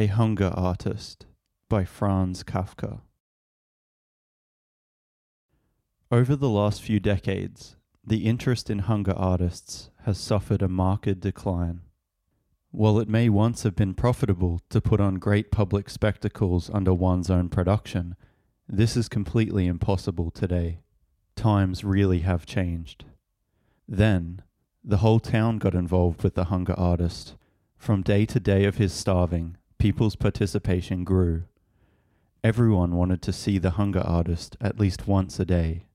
A Hunger Artist by Franz Kafka. Over the last few decades, the interest in hunger artists has suffered a marked decline. While it may once have been profitable to put on great public spectacles under one's own production, this is completely impossible today. Times really have changed. Then, the whole town got involved with the hunger artist. From day to day of his starving, people's participation grew. Everyone wanted to see the hunger artist at least once a day.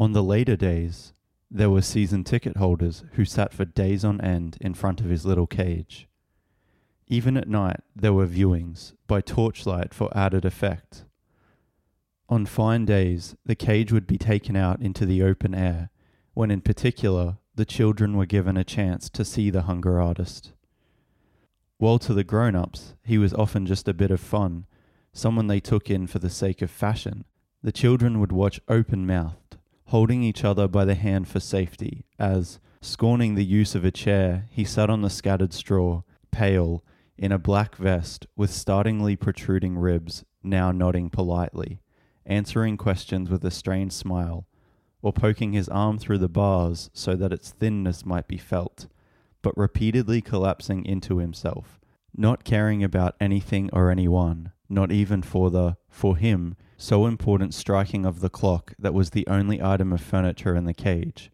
On the later days, there were season ticket holders who sat for days on end in front of his little cage. Even at night, there were viewings by torchlight for added effect. On fine days, the cage would be taken out into the open air, when in particular, the children were given a chance to see the hunger artist. While to the grown ups, he was often just a bit of fun, someone they took in for the sake of fashion, the children would watch open mouthed, holding each other by the hand for safety, as, scorning the use of a chair, he sat on the scattered straw, pale, in a black vest with startlingly protruding ribs, now nodding politely, answering questions with a strained smile, or poking his arm through the bars so that its thinness might be felt, but repeatedly collapsing into himself, not caring about anything or anyone, not even for the, for him, so important striking of the clock that was the only item of furniture in the cage,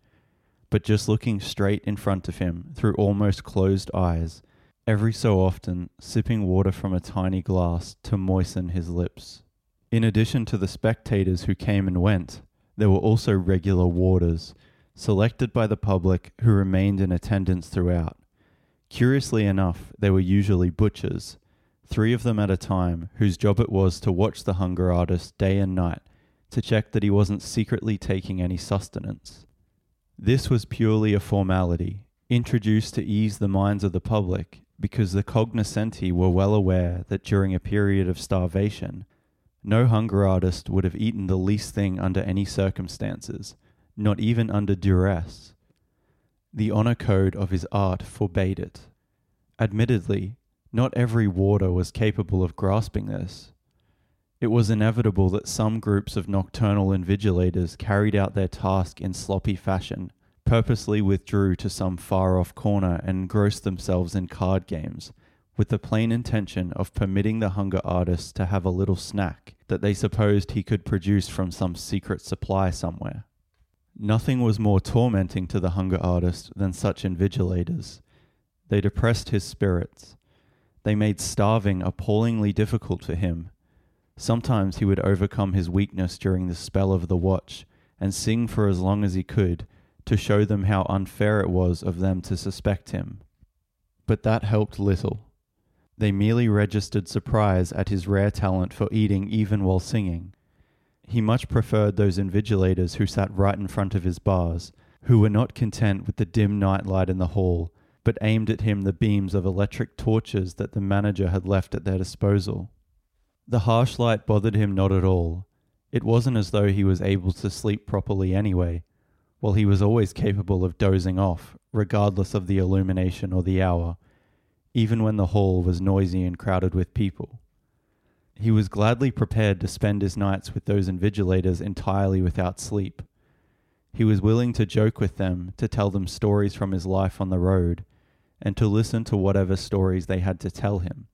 but just looking straight in front of him through almost closed eyes, every so often sipping water from a tiny glass to moisten his lips. In addition to the spectators who came and went, there were also regular warders, selected by the public who remained in attendance throughout. Curiously enough, they were usually butchers, three of them at a time, whose job it was to watch the hunger artist day and night to check that he wasn't secretly taking any sustenance. This was purely a formality, introduced to ease the minds of the public because the cognoscenti were well aware that during a period of starvation, no hunger artist would have eaten the least thing under any circumstances, not even under duress. The honor code of his art forbade it. Admittedly, not every warder was capable of grasping this. It was inevitable that some groups of nocturnal invigilators carried out their task in sloppy fashion, purposely withdrew to some far off corner and engrossed themselves in card games, with the plain intention of permitting the hunger artist to have a little snack that they supposed he could produce from some secret supply somewhere. Nothing was more tormenting to the hunger artist than such invigilators. They depressed his spirits. They made starving appallingly difficult for him. Sometimes he would overcome his weakness during the spell of the watch and sing for as long as he could to show them how unfair it was of them to suspect him. But that helped little. They merely registered surprise at his rare talent for eating even while singing. He much preferred those invigilators who sat right in front of his bars, who were not content with the dim night light in the hall, but aimed at him the beams of electric torches that the manager had left at their disposal. The harsh light bothered him not at all. It wasn't as though he was able to sleep properly anyway, while he was always capable of dozing off, regardless of the illumination or the hour, even when the hall was noisy and crowded with people. He was gladly prepared to spend his nights with those invigilators entirely without sleep. He was willing to joke with them, to tell them stories from his life on the road, and to listen to whatever stories they had to tell him.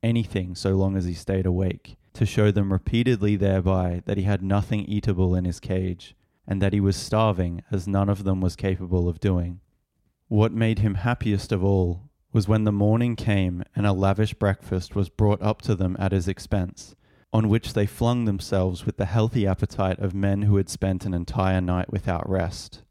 Anything so long as he stayed awake, to show them repeatedly thereby that he had nothing eatable in his cage, and that he was starving as none of them was capable of doing. What made him happiest of all was when the morning came and a lavish breakfast was brought up to them at his expense, on which they flung themselves with the healthy appetite of men who had spent an entire night without rest.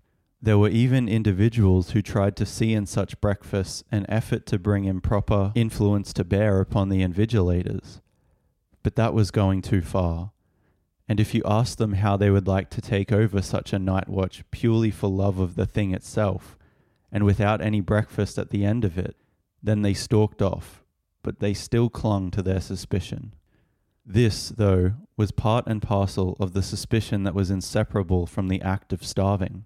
There were even individuals who tried to see in such breakfasts an effort to bring improper influence to bear upon the invigilators. But that was going too far. And if you asked them how they would like to take over such a night watch purely for love of the thing itself, and without any breakfast at the end of it, then they stalked off, but they still clung to their suspicion. This, though, was part and parcel of the suspicion that was inseparable from the act of starving.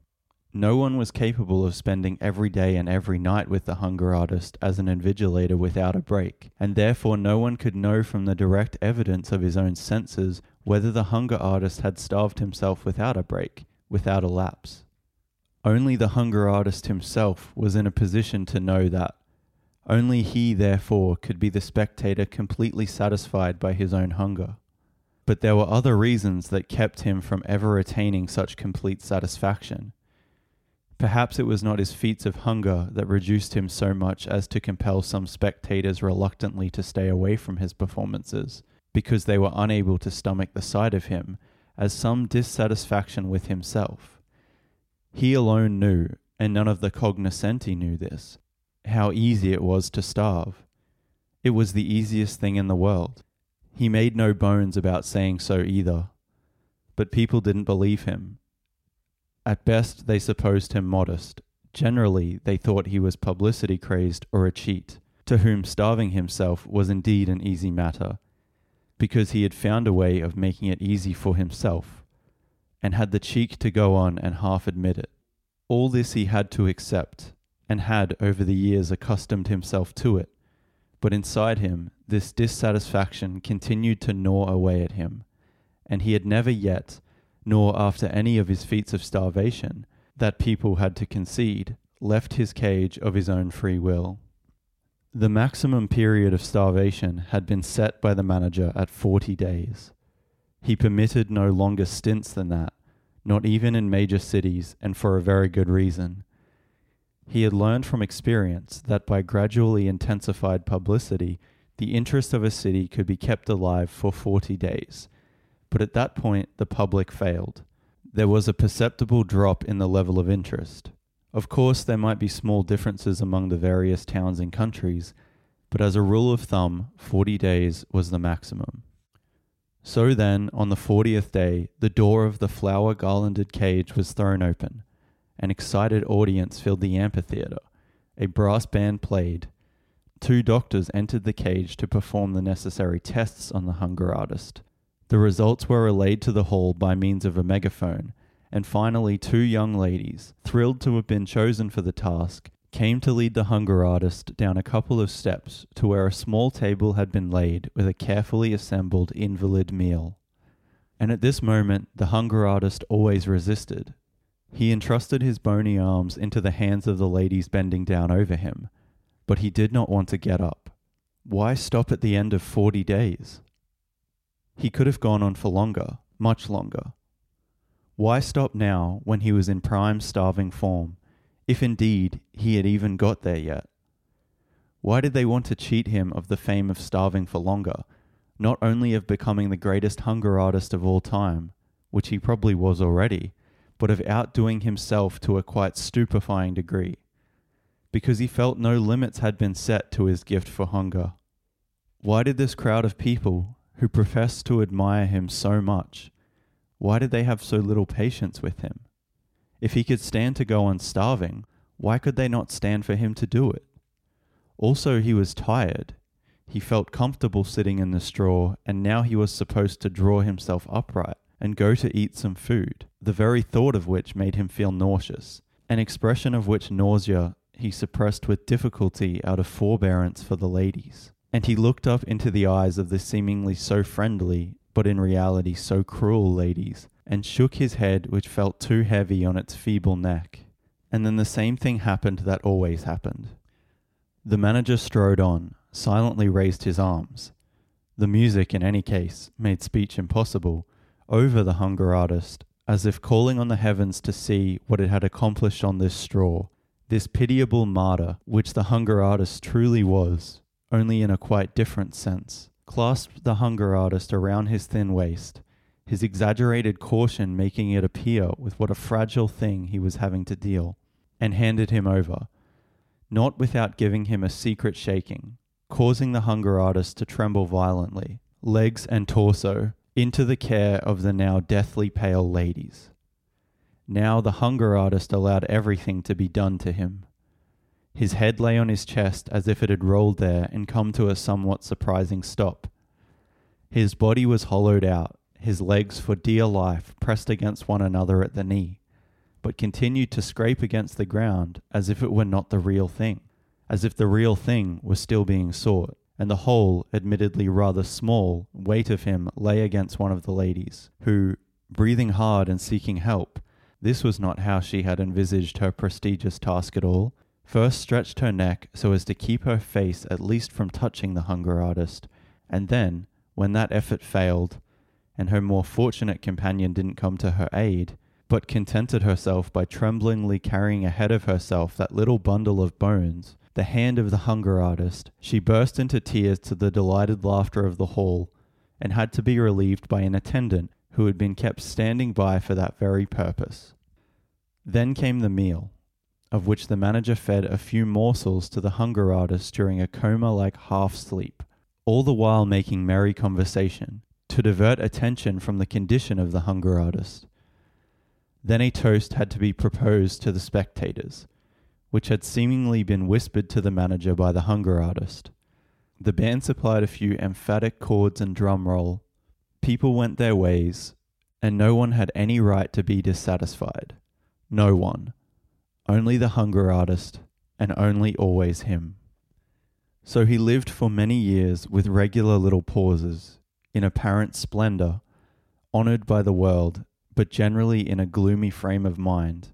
No one was capable of spending every day and every night with the hunger artist as an invigilator without a break, and therefore no one could know from the direct evidence of his own senses whether the hunger artist had starved himself without a break, without a lapse. Only the hunger artist himself was in a position to know that. Only he, therefore, could be the spectator completely satisfied by his own hunger. But there were other reasons that kept him from ever attaining such complete satisfaction. Perhaps it was not his feats of hunger that reduced him so much as to compel some spectators reluctantly to stay away from his performances, because they were unable to stomach the sight of him, as some dissatisfaction with himself. He alone knew, and none of the cognoscenti knew this, how easy it was to starve. It was the easiest thing in the world. He made no bones about saying so either. But people didn't believe him. At best, they supposed him modest. Generally, they thought he was publicity crazed or a cheat, to whom starving himself was indeed an easy matter, because he had found a way of making it easy for himself, and had the cheek to go on and half admit it. All this he had to accept, and had over the years accustomed himself to it. But inside him, this dissatisfaction continued to gnaw away at him, and he had never yet, nor after any of his feats of starvation, that people had to concede, left his cage of his own free will. The maximum period of starvation had been set by the manager at forty days. He permitted no longer stints than that, not even in major cities, and for a very good reason. He had learned from experience that by gradually intensified publicity, the interest of a city could be kept alive for 40 days. But at that point, the public failed. There was a perceptible drop in the level of interest. Of course, there might be small differences among the various towns and countries, but as a rule of thumb, 40 days was the maximum. So then, on the 40th day, the door of the flower garlanded cage was thrown open an excited audience filled the amphitheater. A brass band played. Two doctors entered the cage to perform the necessary tests on the hunger artist. The results were relayed to the hall by means of a megaphone, and finally, two young ladies, thrilled to have been chosen for the task, came to lead the hunger artist down a couple of steps to where a small table had been laid with a carefully assembled invalid meal. And at this moment, the hunger artist always resisted, he entrusted his bony arms into the hands of the ladies bending down over him, but he did not want to get up. Why stop at the end of forty days? He could have gone on for longer, much longer. Why stop now when he was in prime starving form, if indeed he had even got there yet? Why did they want to cheat him of the fame of starving for longer, not only of becoming the greatest hunger artist of all time, which he probably was already, but of outdoing himself to a quite stupefying degree, because he felt no limits had been set to his gift for hunger. Why did this crowd of people, who professed to admire him so much, why did they have so little patience with him? If he could stand to go on starving, why could they not stand for him to do it? Also, he was tired. He felt comfortable sitting in the straw, and now he was supposed to draw himself upright and go to eat some food, the very thought of which made him feel nauseous, an expression of which nausea he suppressed with difficulty out of forbearance for the ladies. And he looked up into the eyes of the seemingly so friendly, but in reality so cruel ladies, and shook his head, which felt too heavy on its feeble neck. And then the same thing happened that always happened. The manager strode on, silently raised his arms. The music, in any case, made speech impossible, over the hunger artist, as if calling on the heavens to see what it had accomplished on this straw, this pitiable martyr, which the hunger artist truly was, only in a quite different sense, clasped the hunger artist around his thin waist, his exaggerated caution making it appear with what a fragile thing he was having to deal, and handed him over, not without giving him a secret shaking, causing the hunger artist to tremble violently, legs and torso into the care of the now deathly pale ladies. Now the hunger artist allowed everything to be done to him. His head lay on his chest as if it had rolled there and come to a somewhat surprising stop. His body was hollowed out, his legs for dear life pressed against one another at the knee, but continued to scrape against the ground as if it were not the real thing, as if the real thing was still being sought, and the whole, admittedly rather small, weight of him lay against one of the ladies, who, breathing hard and seeking help, this was not how she had envisaged her prestigious task at all, first stretched her neck so as to keep her face at least from touching the hunger artist, and then, when that effort failed, and her more fortunate companion didn't come to her aid, but contented herself by tremblingly carrying ahead of herself that little bundle of bones, the hand of the hunger artist, she burst into tears to the delighted laughter of the hall, and had to be relieved by an attendant who had been kept standing by for that very purpose. Then came the meal, of which the manager fed a few morsels to the hunger artist during a coma like half sleep, all the while making merry conversation, to divert attention from the condition of the hunger artist. Then a toast had to be proposed to the spectators, which had seemingly been whispered to the manager by the hunger artist. The band supplied a few emphatic chords and drum roll. People went their ways, and no one had any right to be dissatisfied. No one. Only the hunger artist, and only always him. So he lived for many years with regular little pauses, in apparent splendor, honored by the world, but generally in a gloomy frame of mind,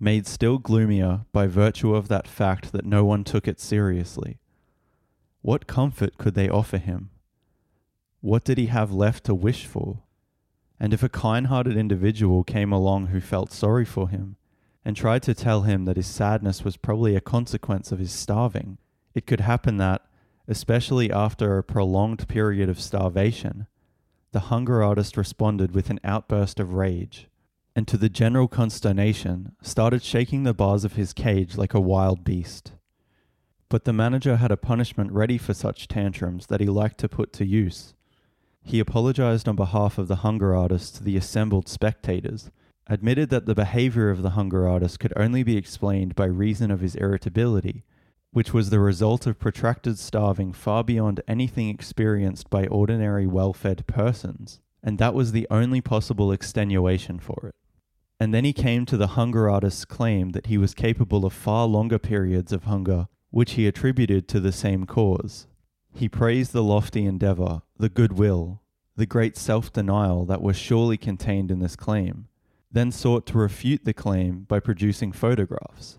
made still gloomier by virtue of that fact that no one took it seriously. What comfort could they offer him? What did he have left to wish for? And if a kind hearted individual came along who felt sorry for him, and tried to tell him that his sadness was probably a consequence of his starving, it could happen that, especially after a prolonged period of starvation, the hunger artist responded with an outburst of rage, and to the general consternation, started shaking the bars of his cage like a wild beast. But the manager had a punishment ready for such tantrums that he liked to put to use. He apologized on behalf of the hunger artist to the assembled spectators admitted that the behavior of the hunger artist could only be explained by reason of his irritability, which was the result of protracted starving far beyond anything experienced by ordinary well fed persons, and that was the only possible extenuation for it. And then he came to the hunger artist's claim that he was capable of far longer periods of hunger, which he attributed to the same cause. He praised the lofty endeavor, the goodwill, the great self denial that was surely contained in this claim, then sought to refute the claim by producing photographs.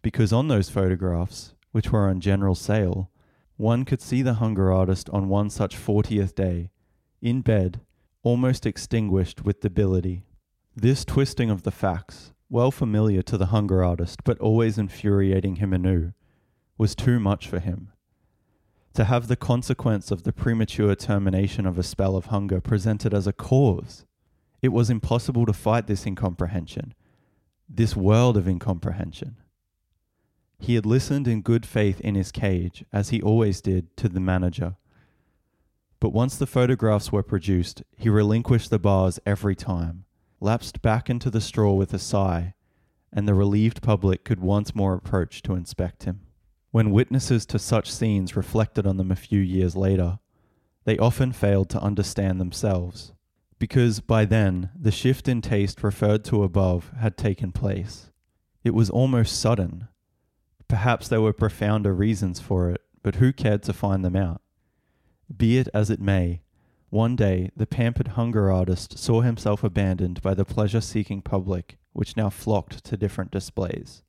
Because on those photographs, which were on general sale, one could see the hunger artist on one such 40th day, in bed, almost extinguished with debility. This twisting of the facts, well familiar to the hunger artist but always infuriating him anew, was too much for him. To have the consequence of the premature termination of a spell of hunger presented as a cause it was impossible to fight this incomprehension, this world of incomprehension. He had listened in good faith in his cage, as he always did, to the manager. But once the photographs were produced, he relinquished the bars every time, lapsed back into the straw with a sigh, and the relieved public could once more approach to inspect him. When witnesses to such scenes reflected on them a few years later, they often failed to understand themselves because by then the shift in taste referred to above had taken place. It was almost sudden. Perhaps there were profounder reasons for it, but who cared to find them out? Be it as it may, one day the pampered hunger artist saw himself abandoned by the pleasure seeking public, which now flocked to different displays.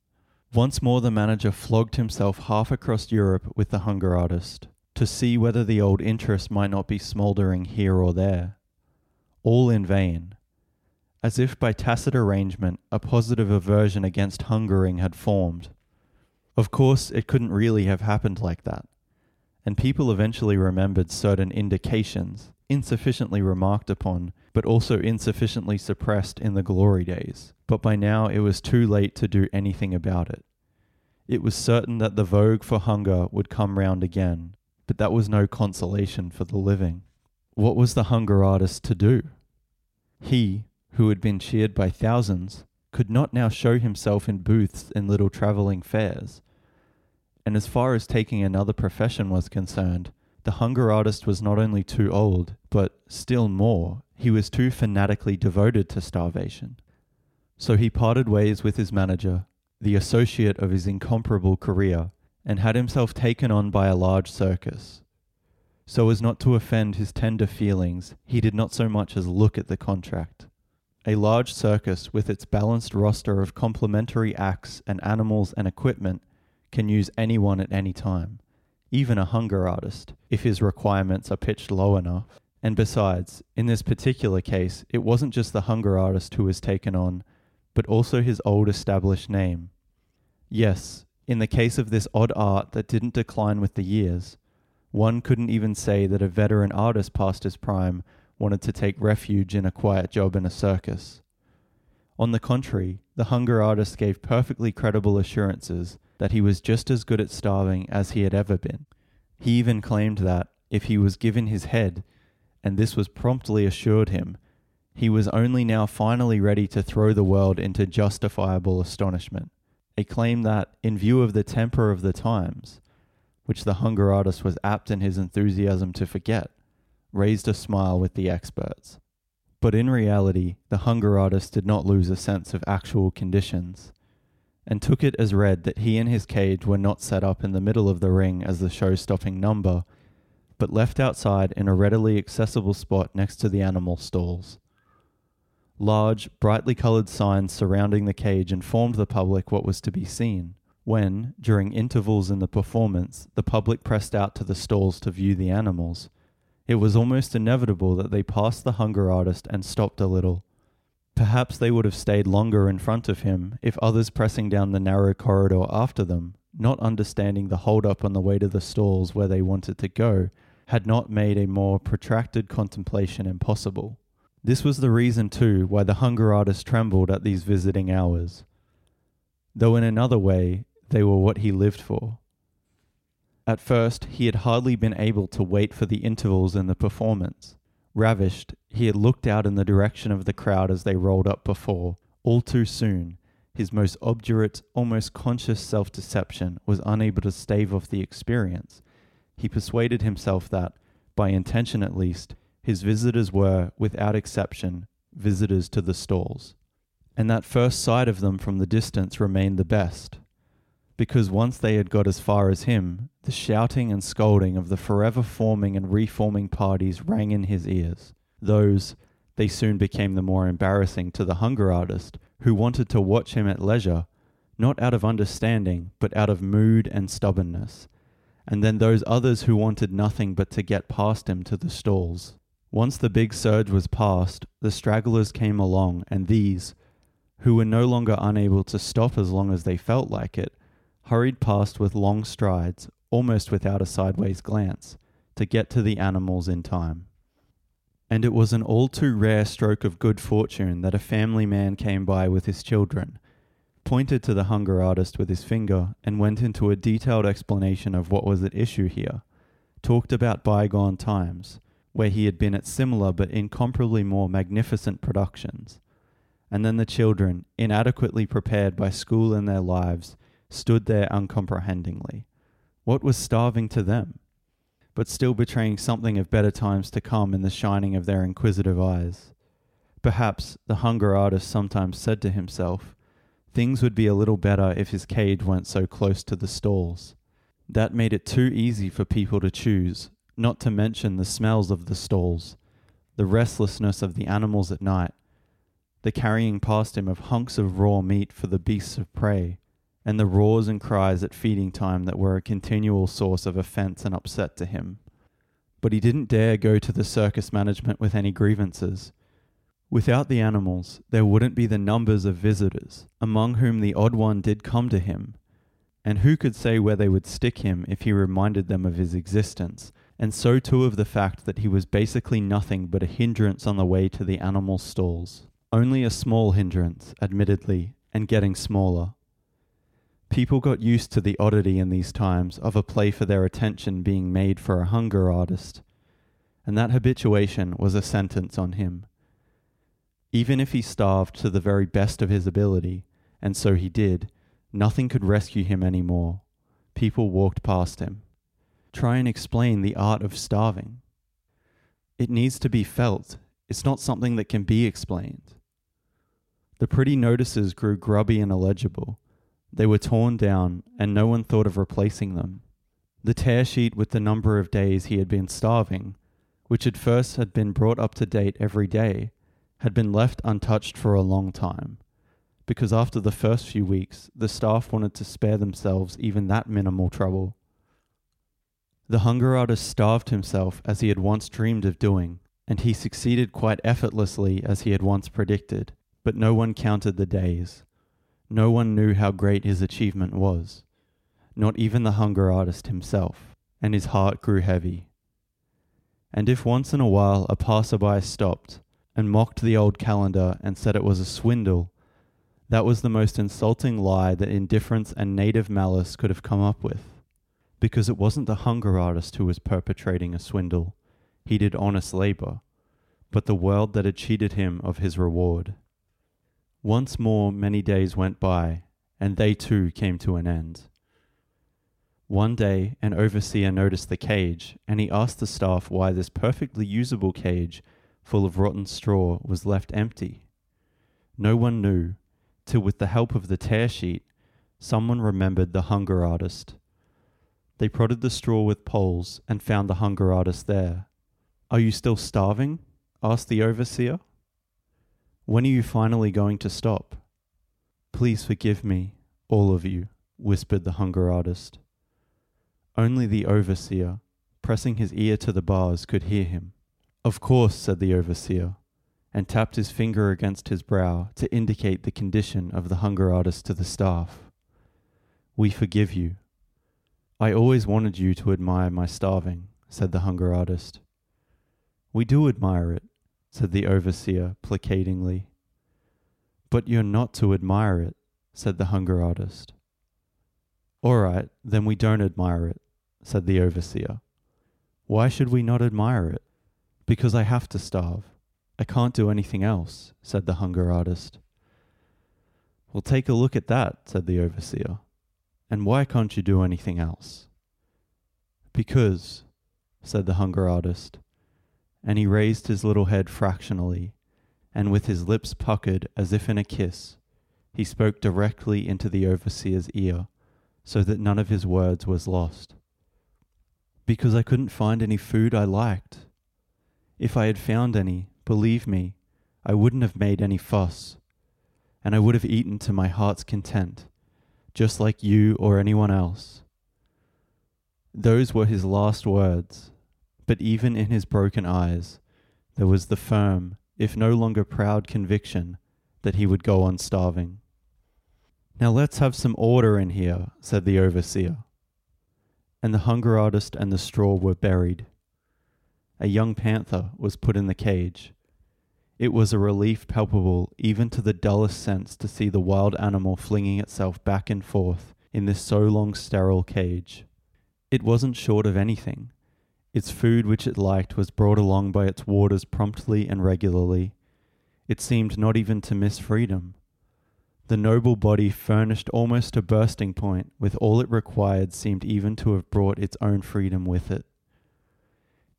Once more the manager flogged himself half across Europe with the hunger artist, to see whether the old interest might not be smouldering here or there all in vain. As if by tacit arrangement, a positive aversion against hungering had formed. Of course, it couldn't really have happened like that, and people eventually remembered certain indications, insufficiently remarked upon, but also insufficiently suppressed in the glory days. But by now it was too late to do anything about it. It was certain that the vogue for hunger would come round again, but that was no consolation for the living. What was the hunger artist to do? He, who had been cheered by thousands, could not now show himself in booths in little travelling fairs. And as far as taking another profession was concerned, the hunger artist was not only too old, but, still more, he was too fanatically devoted to starvation. So he parted ways with his manager, the associate of his incomparable career, and had himself taken on by a large circus. So as not to offend his tender feelings, he did not so much as look at the contract. A large circus with its balanced roster of complementary acts and animals and equipment can use anyone at any time, even a hunger artist, if his requirements are pitched low enough. And besides, in this particular case, it wasn't just the hunger artist who was taken on, but also his old established name. Yes, in the case of this odd art that didn't decline with the years, one couldn't even say that a veteran artist past his prime wanted to take refuge in a quiet job in a circus. On the contrary, the hunger artist gave perfectly credible assurances that he was just as good at starving as he had ever been. He even claimed that, if he was given his head, and this was promptly assured him, he was only now finally ready to throw the world into justifiable astonishment. A claim that, in view of the temper of the times, which the hunger artist was apt in his enthusiasm to forget, raised a smile with the experts. But in reality, the hunger artist did not lose a sense of actual conditions, and took it as read that he and his cage were not set up in the middle of the ring as the show stopping number, but left outside in a readily accessible spot next to the animal stalls. Large, brightly coloured signs surrounding the cage informed the public what was to be seen. When, during intervals in the performance, the public pressed out to the stalls to view the animals, it was almost inevitable that they passed the hunger artist and stopped a little. Perhaps they would have stayed longer in front of him if others pressing down the narrow corridor after them, not understanding the hold up on the way to the stalls where they wanted to go, had not made a more protracted contemplation impossible. This was the reason, too, why the hunger artist trembled at these visiting hours, though in another way they were what he lived for. At first, he had hardly been able to wait for the intervals in the performance. Ravished, he had looked out in the direction of the crowd as they rolled up before. All too soon, his most obdurate, almost conscious self deception was unable to stave off the experience. He persuaded himself that, by intention at least, his visitors were, without exception, visitors to the stalls, and that first sight of them from the distance remained the best because once they had got as far as him, the shouting and scolding of the forever forming and reforming parties rang in his ears. Those, they soon became the more embarrassing to the hunger artist, who wanted to watch him at leisure, not out of understanding, but out of mood and stubbornness. And then those others who wanted nothing but to get past him to the stalls. Once the big surge was past, the stragglers came along, and these, who were no longer unable to stop as long as they felt like it, hurried past with long strides, almost without a sideways glance, to get to the animals in time. And it was an all too rare stroke of good fortune that a family man came by with his children, pointed to the hunger artist with his finger, and went into a detailed explanation of what was at issue here, talked about bygone times, where he had been at similar but incomparably more magnificent productions. And then the children, inadequately prepared by school and their lives, stood there uncomprehendingly. What was starving to them? But still betraying something of better times to come in the shining of their inquisitive eyes. Perhaps, the hunger artist sometimes said to himself, things would be a little better if his cage weren't so close to the stalls. That made it too easy for people to choose, not to mention the smells of the stalls, the restlessness of the animals at night, the carrying past him of hunks of raw meat for the beasts of prey, and the roars and cries at feeding time that were a continual source of offence and upset to him. But he didn't dare go to the circus management with any grievances. Without the animals, there wouldn't be the numbers of visitors, among whom the odd one did come to him. And who could say where they would stick him if he reminded them of his existence, and so too of the fact that he was basically nothing but a hindrance on the way to the animal stalls. Only a small hindrance, admittedly, and getting smaller. People got used to the oddity in these times of a play for their attention being made for a hunger artist, and that habituation was a sentence on him. Even if he starved to the very best of his ability, and so he did, nothing could rescue him any more. People walked past him. Try and explain the art of starving. It needs to be felt, it's not something that can be explained. The pretty notices grew grubby and illegible. They were torn down, and no one thought of replacing them. The tear sheet with the number of days he had been starving, which at first had been brought up to date every day, had been left untouched for a long time, because after the first few weeks, the staff wanted to spare themselves even that minimal trouble. The hunger artist starved himself as he had once dreamed of doing, and he succeeded quite effortlessly as he had once predicted, but no one counted the days. No one knew how great his achievement was, not even the hunger artist himself, and his heart grew heavy. And if once in a while a passerby stopped and mocked the old calendar and said it was a swindle, that was the most insulting lie that indifference and native malice could have come up with. Because it wasn't the hunger artist who was perpetrating a swindle, he did honest labor, but the world that had cheated him of his reward. Once more many days went by, and they too came to an end. One day, an overseer noticed the cage, and he asked the staff why this perfectly usable cage, full of rotten straw, was left empty. No one knew, till with the help of the tear sheet, someone remembered the hunger artist. They prodded the straw with poles and found the hunger artist there. Are you still starving? asked the overseer. When are you finally going to stop? Please forgive me, all of you, whispered the hunger artist. Only the overseer, pressing his ear to the bars, could hear him. Of course, said the overseer, and tapped his finger against his brow to indicate the condition of the hunger artist to the staff. We forgive you. I always wanted you to admire my starving, said the hunger artist. We do admire it, said the overseer placatingly. But you're not to admire it, said the hunger artist. All right, then we don't admire it, said the overseer. Why should we not admire it? Because I have to starve. I can't do anything else, said the hunger artist. Well, take a look at that, said the overseer. And why can't you do anything else? Because, said the hunger artist, and he raised his little head fractionally, and with his lips puckered as if in a kiss, he spoke directly into the overseer's ear, so that none of his words was lost. Because I couldn't find any food I liked. If I had found any, believe me, I wouldn't have made any fuss, and I would have eaten to my heart's content, just like you or anyone else. Those were his last words, but even in his broken eyes, there was the firm, if no longer proud conviction that he would go on starving. Now let's have some order in here, said the overseer. And the hunger artist and the straw were buried. A young panther was put in the cage. It was a relief palpable even to the dullest sense to see the wild animal flinging itself back and forth in this so long sterile cage. It wasn't short of anything, its food, which it liked, was brought along by its warders promptly and regularly. It seemed not even to miss freedom. The noble body furnished almost a bursting point, with all it required seemed even to have brought its own freedom with it.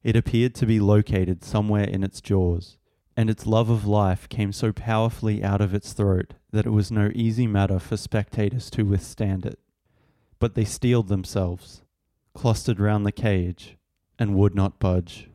It appeared to be located somewhere in its jaws, and its love of life came so powerfully out of its throat that it was no easy matter for spectators to withstand it. But they steeled themselves, clustered round the cage, and would not budge.